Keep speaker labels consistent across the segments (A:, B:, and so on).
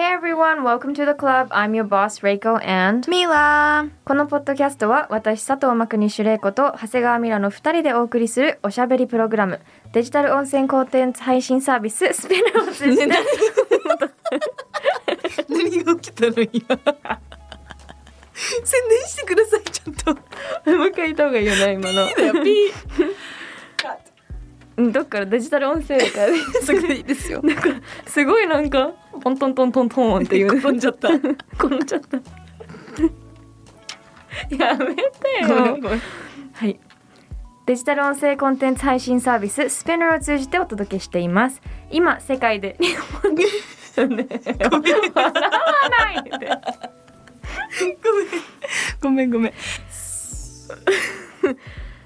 A: Hey everyone, welcome to the club. I'm your boss, Reiko and
B: ミラ
A: このポッドキャストは私佐藤真国主玲子と長谷川ミラの2人でお送りするおしゃべりプログラムデジタル音声コンテンツ配信サービススピナーを通じて、
B: 何が起きたの今？宣伝してくださいちゃんと。
A: もう一回言った方がいいよね今の。どっから？デジタル音声だから。
B: ー それでいいですよ。
A: なんかすごいなんかトントントントントンっていう。
B: 転んじゃった。
A: 転んじゃった。やめてよ。
B: ごめんごめん。
A: はい。デジタル音声コンテンツ配信サービススペナーを通じてお届けしています。今世界で 日本でね笑わないで。
B: ごめん。ごめん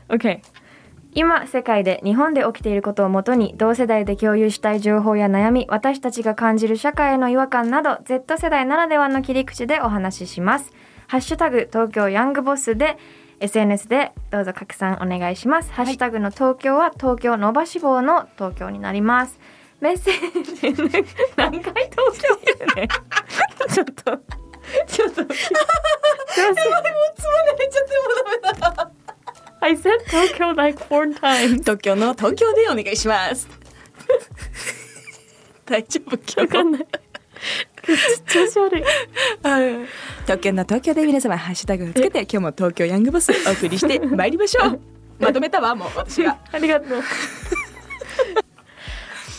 A: OK 今世界で日本で起きていることをもとに同世代で共有したい情報や悩み私たちが感じる社会への違和感など Z 世代ならではの切り口でお話しします。ハッシュタグ東京ヤングボスで SNS でどうぞ拡散お願いします、ハッシュタグの東京は東京伸ばし棒の東京になります。メッセージ何回東京ねちょっとちょっと。すいません
B: つまんで入っちゃってもうダメだ
A: I said Tokyo like four times.
B: 東京の東京でお願いします大丈夫今日
A: わかんない調子悪い
B: 東京の東京で皆様ハッシュタグをつけて今日も東京ヤングボスお送りして参りましょうまとめたわもう私が
A: ありがとう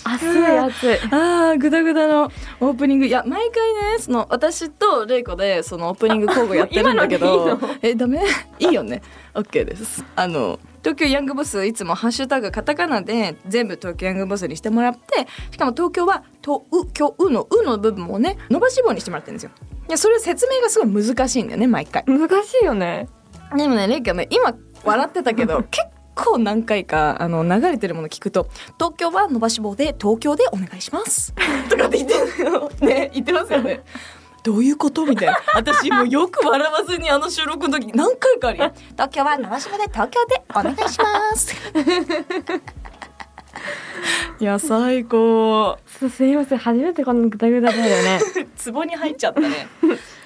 A: 熱い熱い
B: あーグダグダのオープニングいや毎回ねその私とレイコでそのオープニング交互やってるんだけどえダメ？いいよね。OK です。あの東京ヤングボスいつもハッシュタグカタカナで全部東京ヤングボスにしてもらってしかも東京は「とう」「きょう」の「う」の部分もね伸ばし棒にしてもらってるんですよ。いやそれ説明がすごい難しいんだよね毎回。
A: 難しいよね。
B: でもねレイカね今笑ってたけど 結構何回かあの流れてるもの聞くと「東京は伸ばし棒で東京でお願いします」とかって言って。る のね言ってますよね。どういうこと？みたいな。私もうよく笑わずにあの収録の時何回かあり東京は伸ばし棒で東京でお願いします。いや最高。
A: すいません。初めてこのグダグダだよね。
B: ツボに入っちゃったね。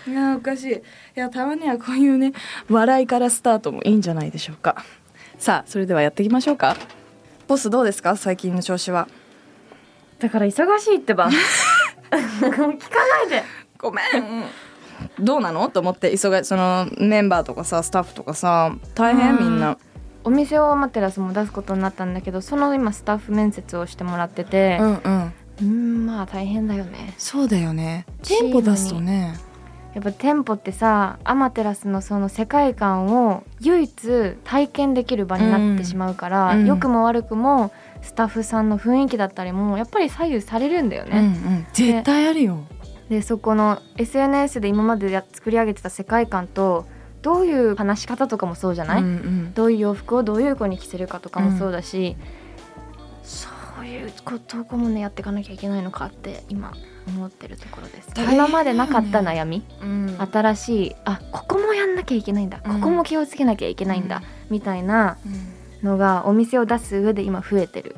B: いやおかしい。いやたまにはこういうね笑いからスタートもいいんじゃないでしょうかさあそれではやっていきましょうか。ボスどうですか？最近の調子は。
A: だから忙しいってば。聞かないで。
B: ごめん。どうなの？と思って忙しそのメンバーとかさスタッフとかさ大変？みんな。
A: お店をアマテラスも出すことになったんだけどその今スタッフ面接をしてもらってて。
B: うんうん。
A: うんまあ大変だよね。
B: そうだよね。店舗出すとね
A: やっぱ店舗ってさアマテラスのその世界観を唯一体験できる場になってしまうから、
B: うん
A: 良くも悪くもスタッフさんの雰囲気だったりもやっぱり左右されるんだよ
B: うんう
A: ね。
B: ん。絶対あるよ。
A: でそこの SNS で今までや作り上げてた世界観とどういう話し方とかもそうじゃない、
B: うんうん。
A: どういう洋服をどういう子に着せるかとかもそうだし、そういうことをもねやっていかなきゃいけないのかって今思ってるところです。今までなかった悩み
B: うん。
A: 新しいあここもやんなきゃいけないんだ、
B: うん。
A: ここも気をつけなきゃいけないんだ、みたいなのがお店を出す上で今増えてる。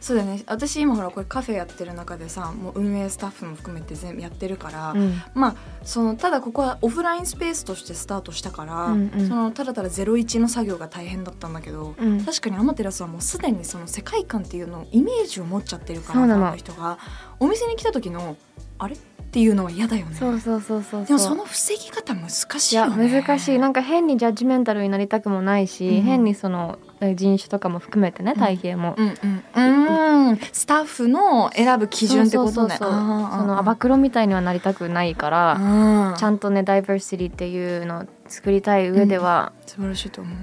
B: うんそうだよね。私今ほらこれカフェやってる中でさもう運営スタッフも含めて全部やってるから、
A: うん。
B: まあそのただここはオフラインスペースとしてスタートしたから、
A: うんうん。
B: そのただただゼロ一の作業が大変だったんだけど、
A: うん。
B: 確かにアマテラスはもうすでにその世界観っていうのをイメージを持っちゃってるからファンの人が。お店に来た時のあれ？っていうのは嫌だよね。
A: そうそうそうそう
B: でもその防ぎ方難し
A: い
B: よね。
A: 難しい。なんか変にジャッジメンタルになりたくもないし、
B: うん。
A: 変にその人種とかも含めてね体型も。
B: うんうんうん。スタッフの選ぶ基準ってことね。
A: そのアバクロみたいにはなりたくないから、
B: うん。
A: ちゃんとねダイバーシティっていうのを作りたい上では
B: 素晴らしいと思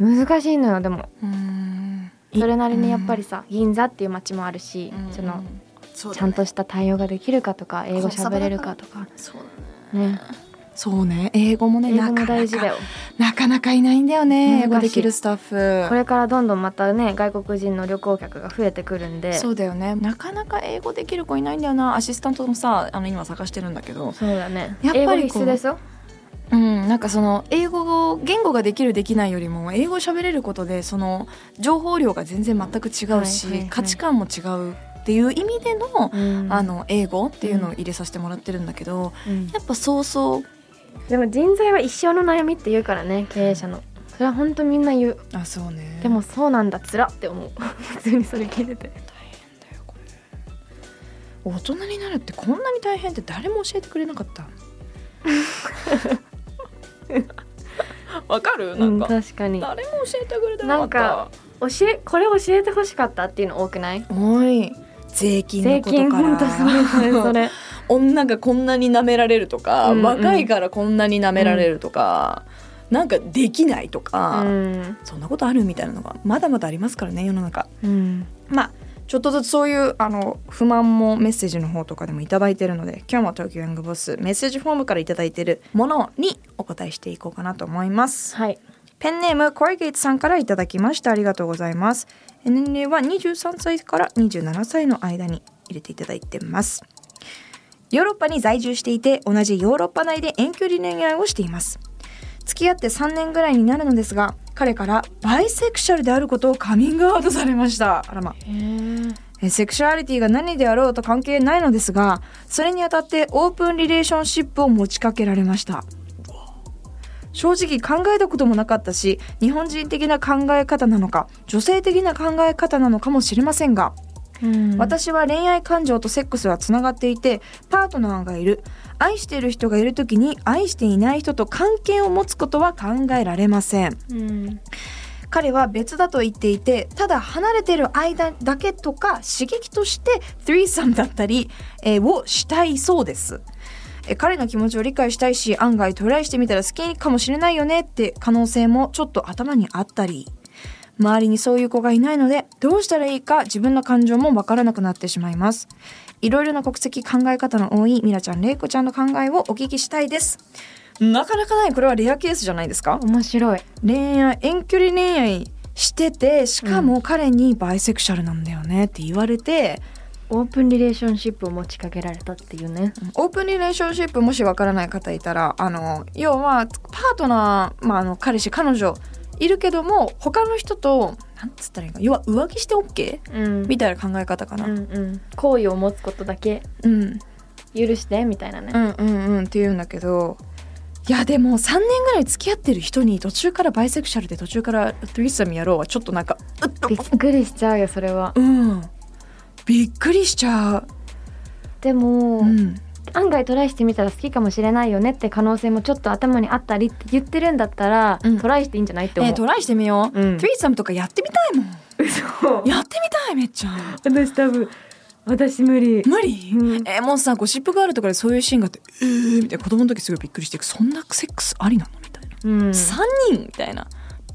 B: う。
A: 難しいのよでも。
B: うん。
A: それなりにやっぱりさ銀座っていう街もあるし、そのちゃんとした対応ができるかとか英語喋れるかとか。
B: そうだね。
A: ね。
B: そうね。英語もね
A: 英語も
B: なかなか
A: 大事だよ。
B: なかなかいないんだよね英語できるスタッフ。
A: これからどんどんまたね外国人の旅行客が増えてくるんで。
B: そうだよね。なかなか英語できる子いないんだよな。アシスタントもさあの今探してるんだけど。
A: そうだね。
B: やっぱり
A: 必須ですよ。
B: うんなんかその英語を言語ができるできないよりも英語を喋れることでその情報量が全然全く違うし、
A: はいはいはい。
B: 価値観も違うっていう意味での、
A: うん。
B: あの英語っていうのを入れさせてもらってるんだけど、
A: うん。
B: やっぱそうそう。
A: でも人材は一生の悩みって言うからね経営者の。それは本当みんな言う。
B: あそうね。
A: でもそうなんだつらって思う。普通にそれ聞いてて。
B: 大人になるってこんなに大変って誰も教えてくれなかった。わかる？
A: うん確かに。
B: 誰も教えてくれて
A: なんか教えこれ教えてほしかったっていうの多くない？
B: おい税金のことから。女がこんなに舐められるとか、
A: うんうん。
B: 若いからこんなに舐められるとか、なんかできないとか、
A: うん。
B: そんなことあるみたいなのがまだまだありますからね世の中。
A: うん。
B: まあちょっとずつそういうあの不満もメッセージの方とかでもいただいてるので今日も東京ヤングボスメッセージフォームからいただいてるものにお答えしていこうかなと思います。
A: はい
B: ペンネームコイゲイツさんからいただきました。ありがとうございます。年齢は23歳から27歳の間に入れていただいてます。ヨーロッパに在住していて同じヨーロッパ内で遠距離恋愛をしています。付き合って3年ぐらいになるのですが彼からバイセクシャルであることをカミングアウトされました。あらま。えセクシュアリティが何であろうと関係ないのですがそれにあたってオープンリレーションシップを持ちかけられました正直考えたこともなかったし日本人的な考え方なのか女性的な考え方なのかもしれませんが
A: うん。
B: 私は恋愛感情とセックスはつながっていてパートナーがいる。愛している人がいる時に愛していない人と関係を持つことは考えられません。
A: うん。
B: 彼は別だと言っていてただ離れてる間だけとか刺激としてトゥリーサムだったり、えーをしたいそうですえー彼の気持ちを理解したいし案外トライしてみたら好きかもしれないよねって可能性もちょっと頭にあったり。周りにそういう子がいないのでどうしたらいいか自分の感情もわからなくなってしまいます。いろいろな国籍考え方の多いミラちゃん、レイコちゃんの考えをお聞きしたいです。なかなかないこれはレアケースじゃないですか？
A: 面白い。
B: 恋愛遠距離恋愛しててしかも彼にバイセクシャルなんだよねって言われて、
A: オープンリレーションシップを持ちかけられたっていうね。
B: オープンリレーションシップもしわからない方いたらあの要はパートナー、まあ、あの彼氏彼女いるけども他の人となんつったらいいか要は浮気して OK?
A: うん。
B: みたいな考え方かな、
A: うんうん。好意を持つことだけ。
B: うん、
A: 許してみたいなね。
B: うんうんうん。って言うんだけどいやでも3年ぐらい付き合ってる人に途中からバイセクシャルで途中からトリッサムやろうはちょっとなんかうっと。
A: びっくりしちゃうよそれは。
B: うんくりしちゃう、
A: でも、
B: うん、
A: 案外トライしてみたら好きかもしれないよねって可能性もちょっと頭にあったりって言ってるんだったら、
B: うん。
A: トライしていいんじゃないって思う、
B: えートライしてみよう、
A: うん。
B: トリッサムとかやってみたいもん。
A: 嘘。
B: やってみたいめっちゃ。
A: 私多分私無理。
B: 無理、
A: うん。
B: えーもうさゴシップガールとかでそういうシーンがあってえーみたいな。子供の時すごいびっくりしてそんなセックスありなの？みたいな、
A: うん。
B: 3人？みたいな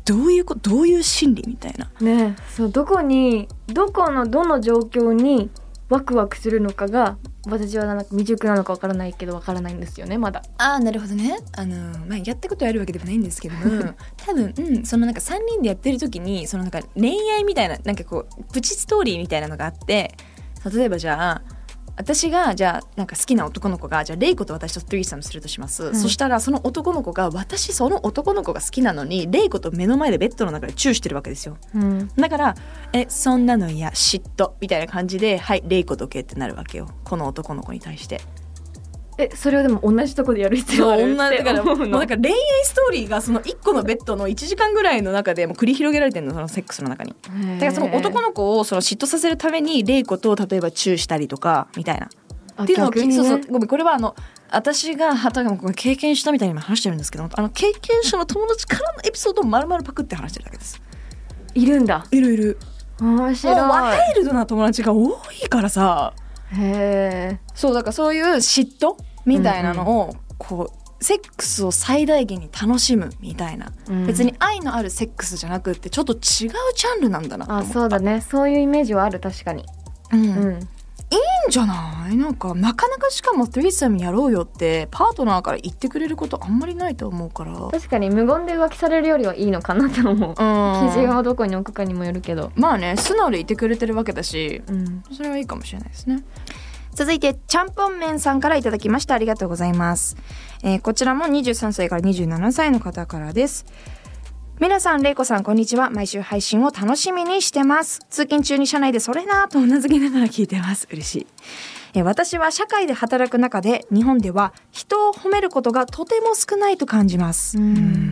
B: どういうことどういう心理みたいな。
A: ねそうどこにどこのどの状況にワクワクするのかが私はなんか未熟なのかわからないけどわからないんですよねまだ。
B: ああなるほどね。あの、まあ、やったことあるわけでもないんですけども多分、うん、そのなんか3人でやってる時にそのなんか恋愛みたいななんかこうプチストーリーみたいなのがあって例えばじゃあ私がじゃあなんか好きな男の子がじゃあレイコと私とトゥリーサムするとします、
A: い
B: そしたらその男の子が私その男の子が好きなのにレイコと目の前でベッドの中でチューしてるわけですよ。
A: うん。
B: だからえそんなの嫌嫉妬みたいな感じではいレイコどけってなるわけよ。この男の子に対して
A: えそれをでも同じとこでやる必要ある
B: 女だからもうなんか恋愛ストーリーがその1個のベッドの1時間ぐらいの中でもう繰り広げられてるのそのセックスの中に。だからその男の子をその嫉妬させるためにレイコと例えばチューしたりとかみたいな。
A: あ
B: っていうのを
A: ね
B: そうそうごめんこれはあの私が畑が経験したみたいに今話してるんですけどあの経験者の友達からのエピソードを丸々パクって話してるだけです。
A: いるんだ。
B: いるいる。
A: 面白い。
B: ワイルドな友達が多いからさ。
A: へえ
B: そうだからそういう嫉妬みたいなのをこうセックスを最大限に楽しむみたいな、別に愛のあるセックスじゃなくってちょっと違うジャンルなんだなと思った。
A: あそうだね。そういうイメージはある確かに。
B: うん。
A: うん。
B: いんじゃない？なんかなかなかしかもトリサムやろうよってパートナーから言ってくれることあんまりないと思うから。
A: 確かに無言で浮気されるよりはいいのかなと思う。
B: うん。
A: 基準をどこに置くかにもよるけど。
B: まあね素直で言ってくれてるわけだし
A: うん。
B: それはいいかもしれないですね続いてちゃんぽんめんさんからいただきましたありがとうございます、えーこちらも23歳から27歳の方からです皆さん、れいこさん、こんにちは。毎週配信を楽しみにしてます。通勤中に車内でそれなぁとうなずきながら聞いてます。嬉しい。えー私は社会で働く中で、日本では人を褒めることがとても少ないと感じます。
A: うん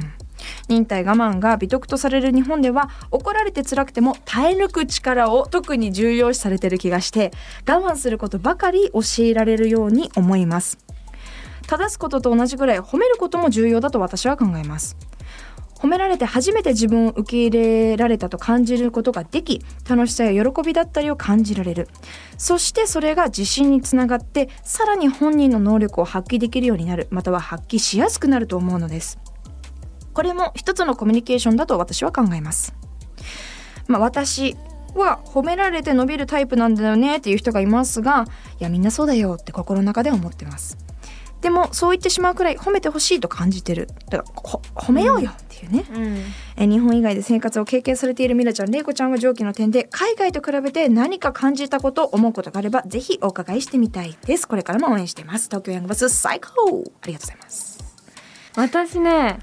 B: 忍耐我慢が美徳とされる日本では怒られて辛くても耐え抜く力を特に重要視されてる気がして我慢することばかり教えられるように思います。正すことと同じぐらい褒めることも重要だと私は考えます。褒められて初めて自分を受け入れられたと感じることができ楽しさや喜びだったりを感じられる。そしてそれが自信につながってさらに本人の能力を発揮できるようになるまたは発揮しやすくなると思うのです。これも一つのコミュニケーションだと私は考えます。まあ私は褒められて伸びるタイプなんだよねっていう人がいますが、いやみんなそうだよって心の中で思ってます。でもそう言ってしまうくらい褒めてほしいと感じてる。だからほ褒めようよっていうね。
A: うん
B: え日本以外で生活を経験されているミラちゃん、レイコちゃんは上記の点で海外と比べて何か感じたこと、思うことがあればぜひお伺いしてみたいです。これからも応援しています。東京ヤングバス最高ありがとうございます。
A: 私ね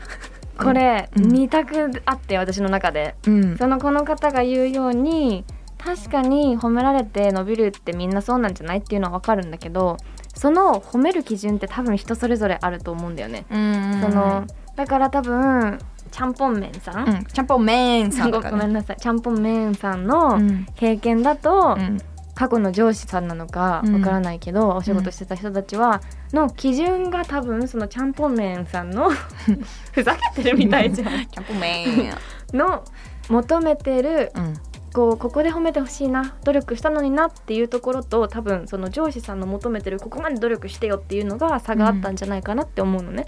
A: これ
B: うん。
A: 二択あって私の中で。
B: うん。
A: そのこの方が言うように確かに褒められて伸びるってみんなそうなんじゃないっていうのはわかるんだけどその褒める基準って多分人それぞれあると思うんだよね。
B: うん
A: そのだから多分ちゃんぽんめんさん、
B: うん、ちゃんぽんめんさんね、
A: ごめんなさい。ちゃんぽんめんさんの
B: うん。
A: 経験だと、
B: うん
A: 過去の上司さんなのか
B: うん
A: わからないけど、お仕事してた人たちはの基準が多分そのちゃんぽんめんさんの ふざけてるみたいじゃん
B: ちゃんぽんめん。
A: の求めてる
B: うん。
A: こうここで褒めてほしいな努力したのになっていうところと多分その上司さんの求めてるここまで努力してよっていうのが差があったんじゃないかなって思うのね。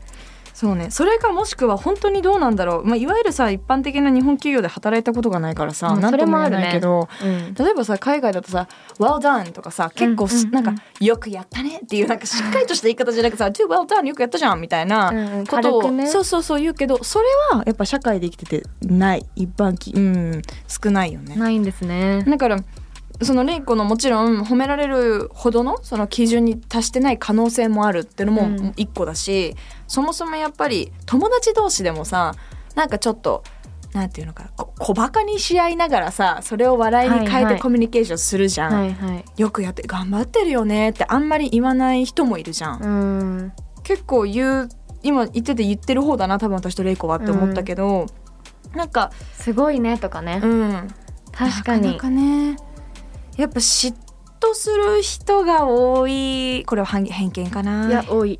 B: そうね。それかもしくは本当にどうなんだろう。まあ、いわゆるさ、一般的な日本企業で働いたことがないからさ、
A: うん
B: なんとも言え
A: それもあるね
B: ないけど、
A: うん
B: 例えばさ、海外だとさ、well done とかさ、結構す、
A: うんうんうん
B: なんか、よくやったねっていう、なんかしっかりとした言い方じゃなくてさ、do well done よくやったじゃんみたいなことを、
A: ね
B: そうそうそう言うけど、それはやっぱ社会で生きててない。一般き、うん、少ないよね。
A: ないんですね。
B: だからそのレイコのもちろん褒められるほどのその基準に達してない可能性もあるっていうの
A: うん
B: も一個だし、そもそもやっぱり友達同士でもさなんかちょっとなんていうのかなこ小バカにし合いながらさそれを笑いに変えてコミュニケーションするじゃん、
A: はいはい。
B: よくやって頑張ってるよねってあんまり言わない人もいるじゃん、
A: うん。
B: 結構言う今言ってて言ってる方だな多分私とレイコはって思ったけど、なんか
A: すごいねとかね。
B: うん
A: 確かに。
B: なかなかねやっぱ嫉妬する人が多い。これは偏偏見かな。い
A: や多い。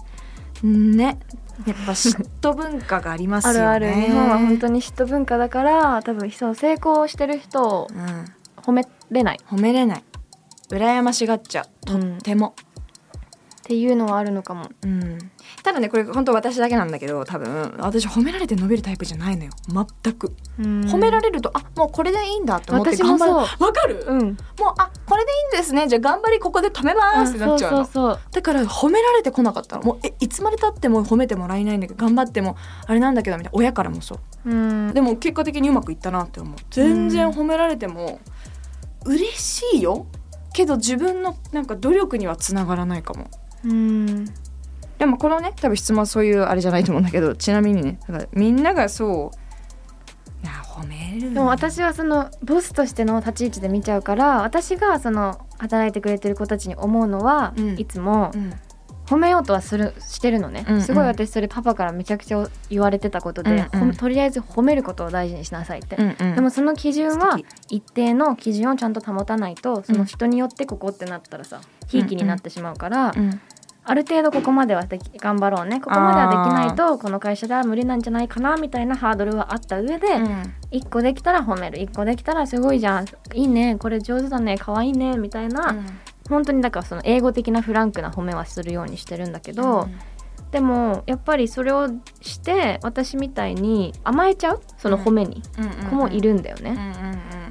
B: ね。やっぱ嫉妬文化がありますよね。
A: あるある。日本は本当に嫉妬文化だから多分そう成功してる人を
B: うん、
A: 褒めれない。
B: 褒めれない。羨ましがっちゃう。とっても、
A: っていうのはあるのかも。
B: うんただねこれ本当私だけなんだけど多分私褒められて伸びるタイプじゃないのよ。全く、褒
A: 褒
B: められるとあもうこれでいいんだと思って頑張る。わかる、
A: うん。
B: もうあこれでいいんですね。じゃあ頑張りここで止めますってなっちゃうの。だから褒められてこなかったの。もうえいつまでたっても褒めてもらえないんだけど頑張ってもあれなんだけどみたいな。親からもそう。
A: うん。
B: でも結果的にうまくいったなって思う。全然褒められても嬉しいよ。けど自分のなんか努力にはつながらないかも。
A: うん。
B: でもこのね多分質問はそういうあれじゃないと思うんだけどちなみにねだからみんながそう褒める
A: でも私はそのボスとしての立ち位置で見ちゃうから私がその働いてくれてる子たちに思うのは、
B: うん。
A: いつも
B: うん。
A: 褒めようとはするしてるのね、
B: うんうん。
A: すごい私それパパからめちゃくちゃ言われてたことで、
B: うんうん。
A: ほんとりあえず褒めることを大事にしなさいって、
B: うんうん。
A: でもその基準は一定の基準をちゃんと保たないとその人によってここってなったらさひいきになってしまうから、
B: うん
A: ある程度ここまではでき頑張ろうね。ここまではできないとこの会社では無理なんじゃないかなみたいなハードルはあった上で、
B: うん。
A: 1個できたら褒める。1個できたらすごいじゃん。いいね。これ上手だね。可愛いね。みたいな、本当にだからその英語的なフランクな褒めはするようにしてるんだけど、でもやっぱりそれをして私みたいに甘えちゃう？その褒めに。子もいるんだよね。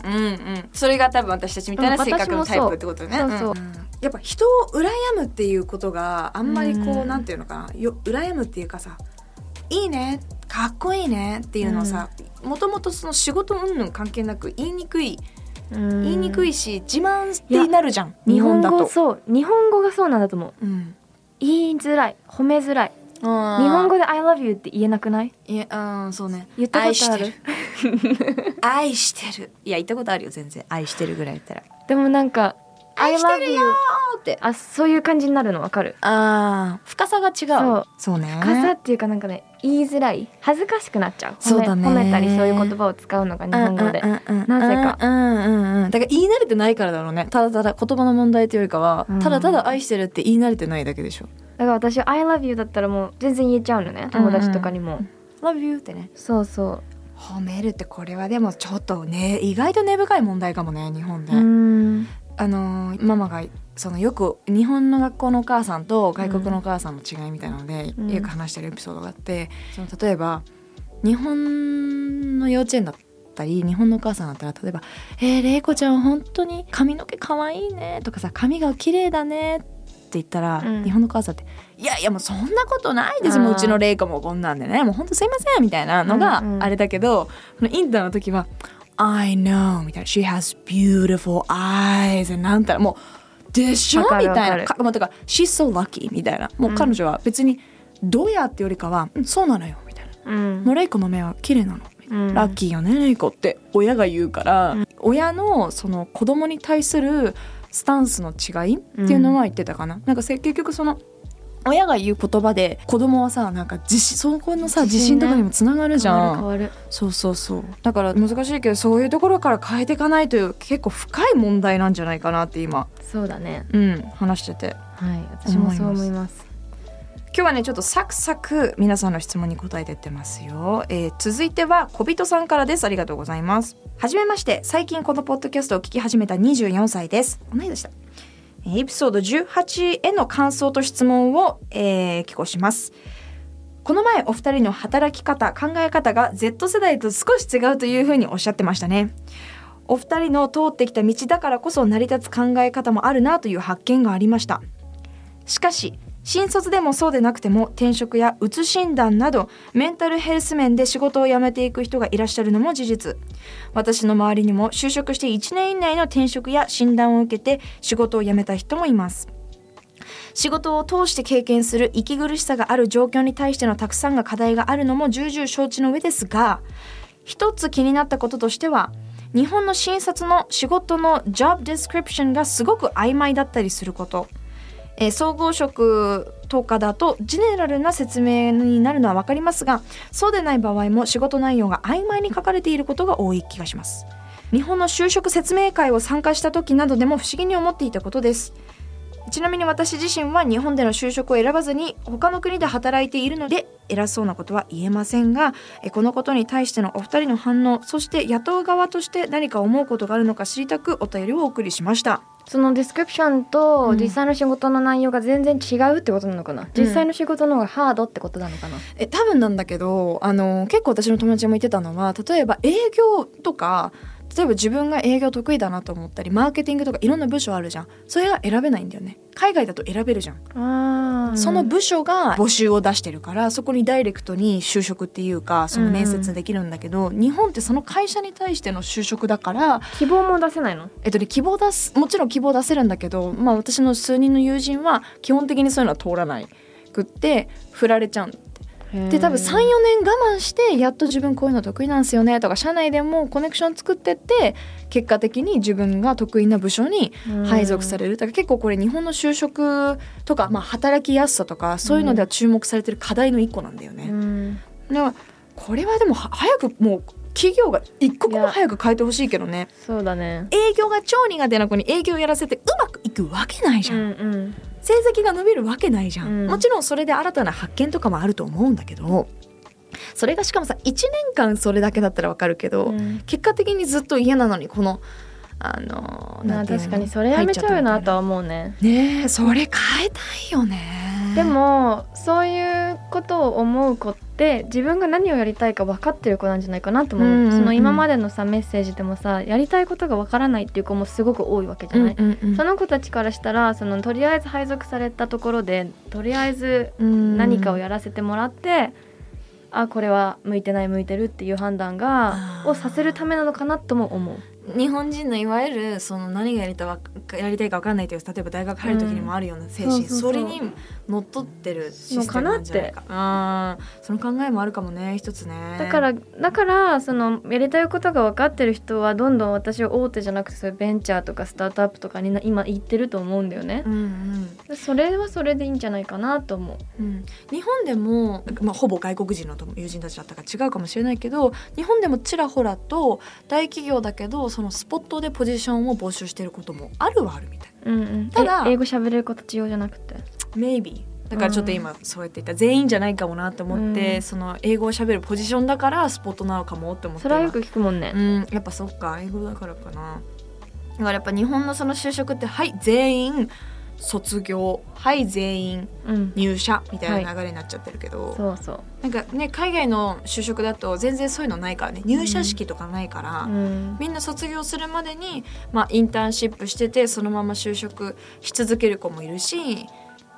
B: うんうん。それが多分私たちみたいな性格のタイプってことね。
A: そうそう。
B: んん。やっぱ人を羨むっていうことがあんまりこう、
A: うん。
B: なんていうのかな。よ羨むっていうかさいいねかっこいいねっていうのをさもともとその仕事云々関係なく言いにくい
A: 言
B: 言いにくいし自慢ってなるじゃん
A: 日本
B: だと。
A: 語そう日本語がそうなん。だと思う
B: うん、
A: 言いづらい褒めづらい
B: 日
A: 日本語で「I love you」って言えなくない？
B: いやうんそうね。
A: 言ったことある？
B: 愛してる。愛してる。いや言ったことあるよ全然。愛してるぐらい言ったら。
A: でもなんか「I
B: 愛して
A: love
B: る
A: you
B: よ」ーって」
A: あそういう感じになるのわかる？
B: あー深さが違う。
A: そう。
B: そうね。
A: 深さっていうかなんかね言いづらい。恥ずかしくなっちゃう。褒め
B: そうだね。
A: 褒めたりそういう言葉を使うのが日本語で。
B: うんうんうんうん。
A: なぜか。
B: うんうんうんだから言い慣れてないからだろうね。ただただ言葉の問題というよりかは、
A: うん。
B: ただただ愛してるって言い慣れてないだけでしょ。
A: だから私「I love you」だったらもう全然言えちゃうのね。友達とかにも、
B: Love you ってね。
A: そうそ
B: 褒めるってこれはでもちょっとね意外と根深い問題かもね日本で、
A: ううん。
B: あのーママがそのよく日本の学校のお母さんと外国のお母さんの違いみたいなので、
A: うん。
B: よく話してるエピソードがあってその例えば日本の幼稚園だったり日本のお母さんだったら例えば「えー、玲子ちゃん本当に髪の毛かわいいね」とかさ「髪が綺麗だね」って言ったら、
A: うん。
B: 日本のお母さんって「いやいやもうそんなことないです。もううちの玲子もこんなんでねもう本当すいません」みたいなのが
A: うんうん。
B: あれだけど、このインターの時は「I know」みたいな「She has beautiful eyes」なんたらもうでしょ？みたいな。
A: かる
B: かもうとか「She's so lucky」みたいな。もう彼女は別にどうやってよりかは「うんそうなのよ」みたいな。
A: うん「
B: もうレイコの目は綺麗なの」
A: うん。
B: ラッキーよねレイコって親が言うから、
A: うん。
B: 親のその子供に対するスタンスの違いっていうのは言ってたかな、なんかせ結局その親が言う言葉で子供はさなんか自信そこのさ自
A: 自信
B: とかにもつながるじゃん。そうそうそう。だから難しいけどそういうところから変えていかないという結構深い問題なんじゃないかなって今。
A: そうだね。
B: うん話してて。
A: はい私もそう思います。
B: 今日はねちょっとサクサク皆さんの質問に答えてってますよ、えー続いては小人さんからです。ありがとうございます。はじめまして。最近このポッドキャストを聞き始めた24歳です。同い年だ。えーエピソード18への感想と質問を、えー寄稿します。この前お二人の働き方考え方が Z 世代と少し違うというふうにおっしゃってましたね。お二人の通ってきた道だからこそ成り立つ考え方もあるなという発見がありました。しかし新卒でもそうでなくても転職やうつ診断などメンタルヘルス面で仕事を辞めていく人がいらっしゃるのも事実。私の周りにも就職して1年以内の転職や診断を受けて仕事を辞めた人もいます。仕事を通して経験する息苦しさがある状況に対してのたくさんが課題があるのも重々承知の上ですが一つ気になったこととしては日本の新卒の仕事の job description がすごく曖昧だったりすること。えー総合職とかだとジェネラルな説明になるのは分かりますがそうでない場合も仕事内容が曖昧に書かれていることが多い気がします。日本の就職説明会を参加した時などでも不思議に思っていたことです。ちなみに私自身は日本での就職を選ばずに他の国で働いているので偉そうなことは言えませんがこのことに対してのお二人の反応そして雇う側として何か思うことがあるのか知りたくお便りをお送りしました。
A: そのディスクリプション
B: う
A: と
B: ん。
A: 実際の仕事の内容が全然違うってことなのかな、実際の仕事の方がハードってことなのかな、
B: え多分なんだけどあの結構私の友達も言ってたのは例えば営業とか例えば自分が営業得意だなと思ったりマーケティングとかいろんな部署あるじゃん。それが選べないんだよね。海外だと選べるじゃん、その部署が募集を出してるからそこにダイレクトに就職っていうかその面接できるんだけど、日本ってその会社に対しての就職だから
A: 希望も出せないの？
B: えっとね、希望出すもちろん希望出せるんだけど、まあ、私の数人の友人は基本的にそういうのは通らないくって振られちゃうんで多分34年我慢してやっと自分こういうの得意なんですよねとか社内でもコネクション作ってって結果的に自分が得意な部署に配属されるだから結構これ日本の就職とか、まあ、働きやすさとかそういうのでは注目されてる課題の一個なんだよね。
A: うん。
B: だからこれはでもは早くもう企業が一刻も早く変えてほしいけどね。
A: そうだね。
B: 営業が超苦手な子に営業やらせてうまくいくわけないじゃん、
A: うんうん
B: 成績が伸びるわけないじゃん、
A: うん。
B: もちろんそれで新たな発見とかもあると思うんだけどそれがしかもさ1年間それだけだったらわかるけど、
A: うん。
B: 結果的にずっと嫌なのにこのあの
A: まあ
B: なんていうの？
A: 確かにそれやめちゃうなとは思うね。
B: ねえそれ変えたいよね
A: でもそういうことを思う子って自分が何をやりたいか分かってる子なんじゃないかなと思う,、
B: うんうんうん。
A: その今までのさメッセージでもさやりたいことが分からないっていう子もすごく多いわけじゃない、その子たちからしたらそのとりあえず配属されたところでとりあえず何かをやらせてもらって、あこれは向いてない向いてるっていう判断がをさせるためなのかなとも思う。
B: 日本人のいわゆるその何がやりたやりたいか分かんないという例えば大学入る時にもあるような精神、
A: うんそ
B: れにのっとってるシステムなんじゃないか。うんその考えもあるかもね一つね。
A: だからだからそのやりたいことが分かってる人はどんどん私は大手じゃなくてそういうベンチャーとかスタートアップとかにな今行ってると思うんだよね。
B: う。んうん。
A: それはそれでいいんじゃないかなと思う。
B: うん、日本でも、まあ、ほぼ外国人の友人たちだったから違うかもしれないけど日本でもちらほらと大企業だけどそのスポットでポジションを募集してることもあるはあるみたい。
A: うんうん、
B: ただ
A: え英語喋れる子たち用じゃなくて
B: ？maybe だからちょっと今そうやって言った全員じゃないかもなって思って、
A: うん。
B: その英語を喋るポジションだからスポットなのかもって思って
A: それはよく聞くもんね。
B: うん。やっぱそっか。英語だからかな。だからやっぱ日本のその就職ってはい全員卒業はい。全員
A: うん、
B: 入社みたいな流れになっちゃってるけど、
A: そうそう。
B: なんかね海外の就職だと全然そういうのないからね。入社式とかないから、
A: うん、
B: みんな卒業するまでに、まあ、インターンシップしててそのまま就職し続ける子もいるし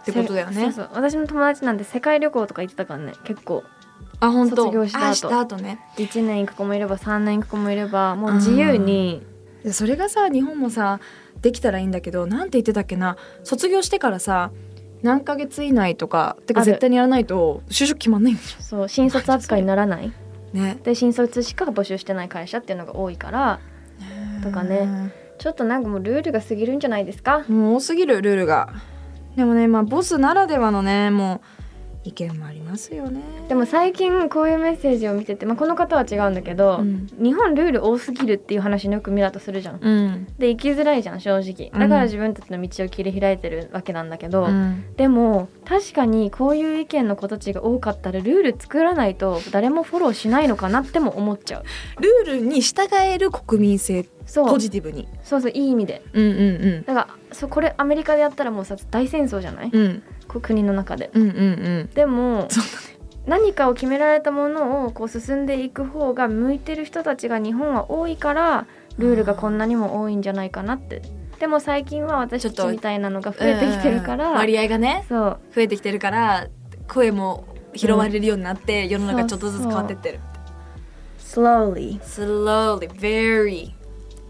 B: ってことだよね。
A: せそうそう。私の友達なんて世界旅行とか行ってたからね結構。
B: あ本当。
A: 卒業した後。
B: あした後ね。
A: 1年行く子もいれば3年行く子もいればもう自由に。
B: でそれがさ日本もさできたらいいんだけどなんて言ってたっけな卒業してからさ何ヶ月以内とかてか絶対にやらないと就職決まんないんだよ。
A: そう新卒扱いにならない。
B: ね。
A: で新卒しか募集してない会社っていうのが多いからとかね。ちょっとなんかもうルールが過ぎるんじゃないですか？
B: もう多すぎるルールが。でもねまあボスならではのねもう意見もありますよね。
A: でも最近こういうメッセージを見てて、まあ、この方は違うんだけど、
B: うん。
A: 日本ルール多すぎるっていう話のよく見たとするじゃん。
B: うん。
A: で生きづらいじゃん正直。だから自分たちの道を切り開いてるわけなんだけど、
B: うん。
A: でも確かにこういう意見の子たちが多かったらルール作らないと誰もフォローしないのかなっても思っちゃう。
B: ルールに従える国民性ポ
A: そう。
B: ジティブに。
A: そうそういい意味で。
B: うんうん。
A: だからそうこれアメリカでやったらもうさ大戦争じゃない、
B: うん
A: 国の中で。
B: うんうんうん。
A: でも
B: そう
A: 何かを決められたものをこう進んでいく方が向いてる人たちが日本は多いからルールがこんなにも多いんじゃないかなって。でも最近は私
B: ちょっと
A: たちみたいなのが増えてきてるから、
B: うん割合がね
A: そう。
B: 増えてきてるから声も拾われるようになって、世の中ちょっとずつ変わってってる。
A: slowly.
B: Slowly. Very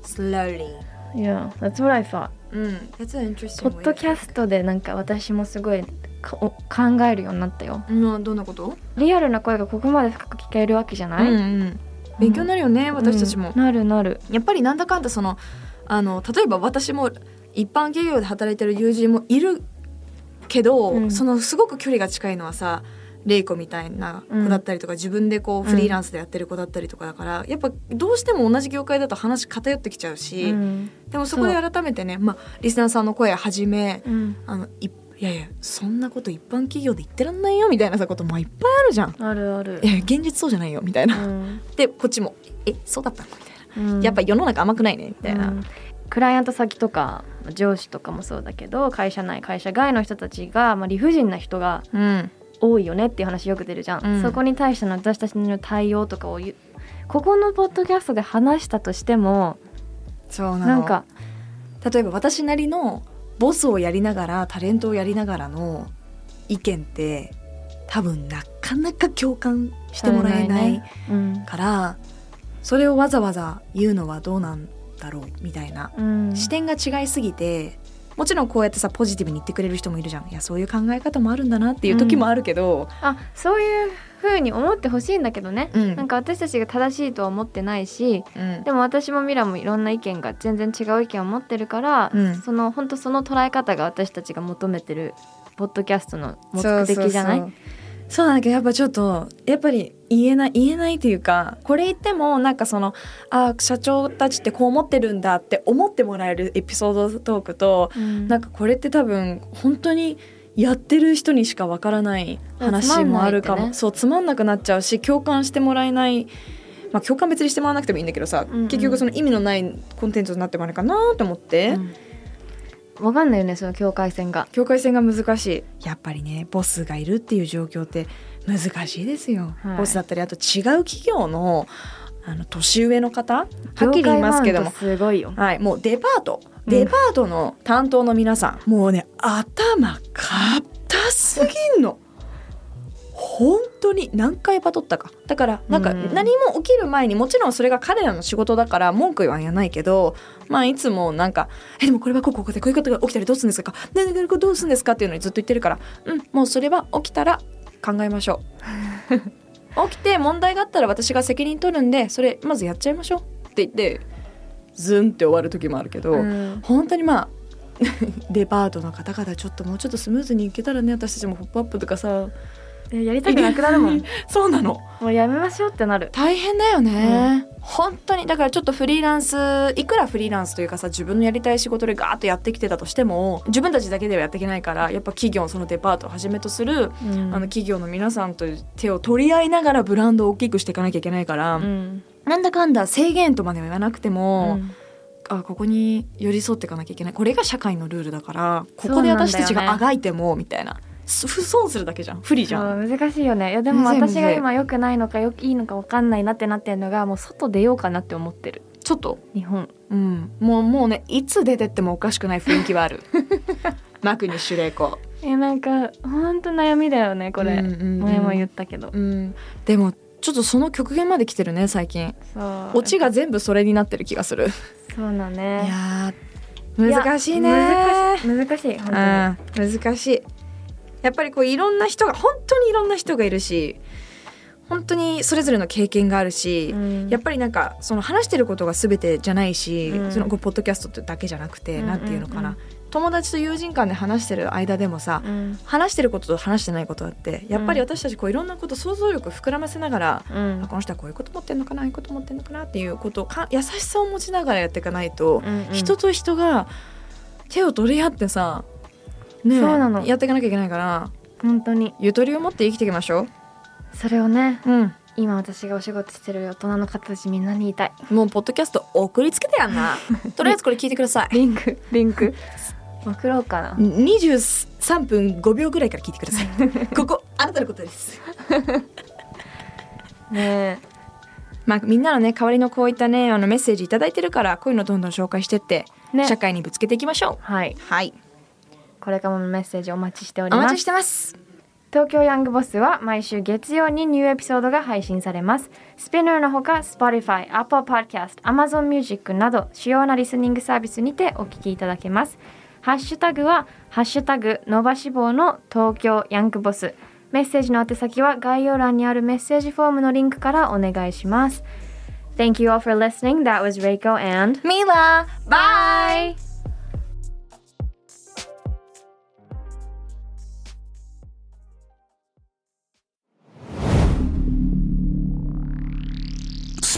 B: slowly
A: yeah that's what I thought.
B: うん that's an interesting
A: ポッドキャストでなんか私もすごい考えるようになったよ。
B: うんどんなこと？
A: リアルな声がここまで深く聞けるわけじゃない、
B: うんうん。勉強になるよね、私たちも。
A: うん。なるなる。
B: やっぱりなんだかんだそのあの例えば私も一般企業で働いてる友人もいるけど、
A: うん。
B: そのすごく距離が近いのはさレイコみたいな子だったりとか、自分でこうフリーランスでやってる子だったりとかだから、やっぱどうしても同じ業界だと話偏ってきちゃうし、
A: うん
B: でもそこで改めてね、まあ、リスナーさんの声はじめ
A: うん
B: あのいいやいやそんなこと一般企業で言ってらんないよみたいなさこともいっぱいあるじゃん。
A: あるある
B: いや現実そうじゃないよみたいな。
A: うん
B: でこっちも「えそうだったの?」みたいな。
A: うん
B: やっぱ世の中甘くないねみたいな。
A: うんクライアント先とか上司とかもそうだけど会社内会社外の人たちが、まあ、理不尽な人が
B: うん
A: 多いよねっていう話よく出るじゃん、
B: うん。
A: そこに対しての私たちの対応とかをここのポッドキャストで話したとしても
B: そうなの。
A: なんか
B: 例えば私なりのボスをやりながらタレントをやりながらの意見って多分なかなか共感してもらえないからそれをわざわざ言うのはどうなんだろうみたいな。
A: うん。
B: 視点が違いすぎてもちろんこうやってさポジティブに言ってくれる人もいるじゃん。いやそういう考え方もあるんだなっていう時もあるけど、
A: あそういう風に思ってほしいんだけどね、
B: うん。
A: なんか私たちが正しいとは思ってないし
B: うん。
A: でも私もミラもいろんな意見が全然違う意見を持ってるから、
B: うん。
A: その本当その捉え方が私たちが求めてるポッドキャストの目的じゃない？
B: そうそうそうそうなんだけどやっぱちょっとやっぱり言えない言えないというかこれ言ってもなんかそのあ社長たちってこう思ってるんだって思ってもらえるエピソードトークと、
A: うん。
B: なんかこれって多分本当にやってる人にしかわからない話もあるかも、
A: ね。
B: そうつまんなくなっちゃうし共感してもらえないまあ共感別にしてもらわなくてもいいんだけどさ、
A: うんうん。
B: 結局その意味のないコンテンツになってもらえるかなと思って、
A: うんわかんないよねその境界線が。
B: 境界線が難しい。やっぱりねボスがいるっていう状況って難しいですよ、
A: はい。
B: ボスだったりあと違う企業のあの年上の方？はっきり言いますけども。
A: すごいよ。
B: はい、もうデパート。
A: うん
B: デパートの担当の皆さん、もうね頭硬すぎんの本当に何回バトったか。だからなんか
A: うん
B: 何も起きる前にもちろんそれが彼らの仕事だから文句は言わないけどまあいつもなんか「えでもこれはこうこうでこういうことが起きたらどうするんですか?」「ねねねこれどうするんですか?」っていうのにずっと言ってるから「うんもうそれは起きたら考えましょう」起きて問題があったら私が責任取るんでそれまずやっちゃいましょう。って言ってズンって終わる時もあるけど、
A: うん。
B: 本当にまあ デパートの方々ちょっともうちょっとスムーズにいけたらね私たちも「ポップアップとかさ
A: えやりたくなくなるもん。
B: そうなの。
A: もうやめましょうってなる。
B: 大変だよね、本当にだからちょっとフリーランスいくらフリーランスというかさ自分のやりたい仕事でガーッとやってきてたとしても自分たちだけではやっていけないからやっぱ企業そのデパートをはじめとする、
A: うん。
B: あの企業の皆さんと手を取り合いながらブランドを大きくしていかなきゃいけないから、
A: うん。
B: なんだかんだ制限とまでは言わなくても、
A: うん。
B: あここに寄り添っていかなきゃいけない。これが社会のルールだからここで私たちがあがいてもみたいな損するだけじゃん。不利じゃん。
A: 難しいよね。いやでも私が今良くないのかよいいのか分かんないなってなってるのがもう外出ようかなって思ってる。
B: ちょっと、
A: 日本。
B: うん、もうもうねいつ出てってもおかしくない雰囲気はある。マクニッシュ玲子
A: えなんかほんと悩みだよねこれ、
B: うんうんうん。
A: 前も言ったけど、
B: うん、でもちょっとその極限まで来てるね最近。
A: そう。
B: オチが全部それになってる気がする。
A: そうだ
B: い
A: ね
B: やー難しいね
A: 難しい難しい本
B: うん。難しいやっぱりこういろんな人が本当にいろんな人がいるし本当にそれぞれの経験があるし、
A: うん。
B: やっぱりなんかその話してることが全てじゃないし、
A: うん。
B: そのポッドキャストってだけじゃなくて、
A: うん。
B: なんていうのかな。友達と友人間で話してる間でもさ、
A: うん。
B: 話してることと話してないことあってやっぱり私たちこういろんなこと想像力膨らませながら、この人はこういうこと持ってんのかなああいうこと持ってんのかなっていうことをか優しさを持ちながらやっていかないと、人と人が手を取り合ってさ、ねえ。
A: そうなの。
B: やっていかなきゃいけないから。
A: 本当に。
B: ゆとりを持って生きていきましょ
A: それをね
B: う、うん、
A: 今私がお仕事してる大人の方たちみんなに言いたい。
B: もうポッドキャスト送りつけてやんな。とりあえずこれ聞いてください。
A: リンクリンク。送ろうかな。
B: 23分5秒ぐらいから聞いてください。ここあなたのことです。
A: ね
B: まあみんなのね代わりのこういったねあのメッセージいただいてるからこういうのどんどん紹介してって、
A: ね。
B: 社会にぶつけていきましょう。
A: はい。
B: はい
A: これからもメッセージお待ちしております
B: お待ちしてます
A: 東京ヤングボスは毎週月曜にニューエピソードが配信されます。スピナーのほか Spotify、Apple Podcast、Amazon Music など主要なリスニングサービスにてお聞きいただけます。ハッシュタグはハッシュタグ伸ばし棒の東京ヤングボス。メッセージの宛先は概要欄にあるメッセージフォームのリンクからお願いします。Thank you all for listening. That was Reiko and
B: ミラ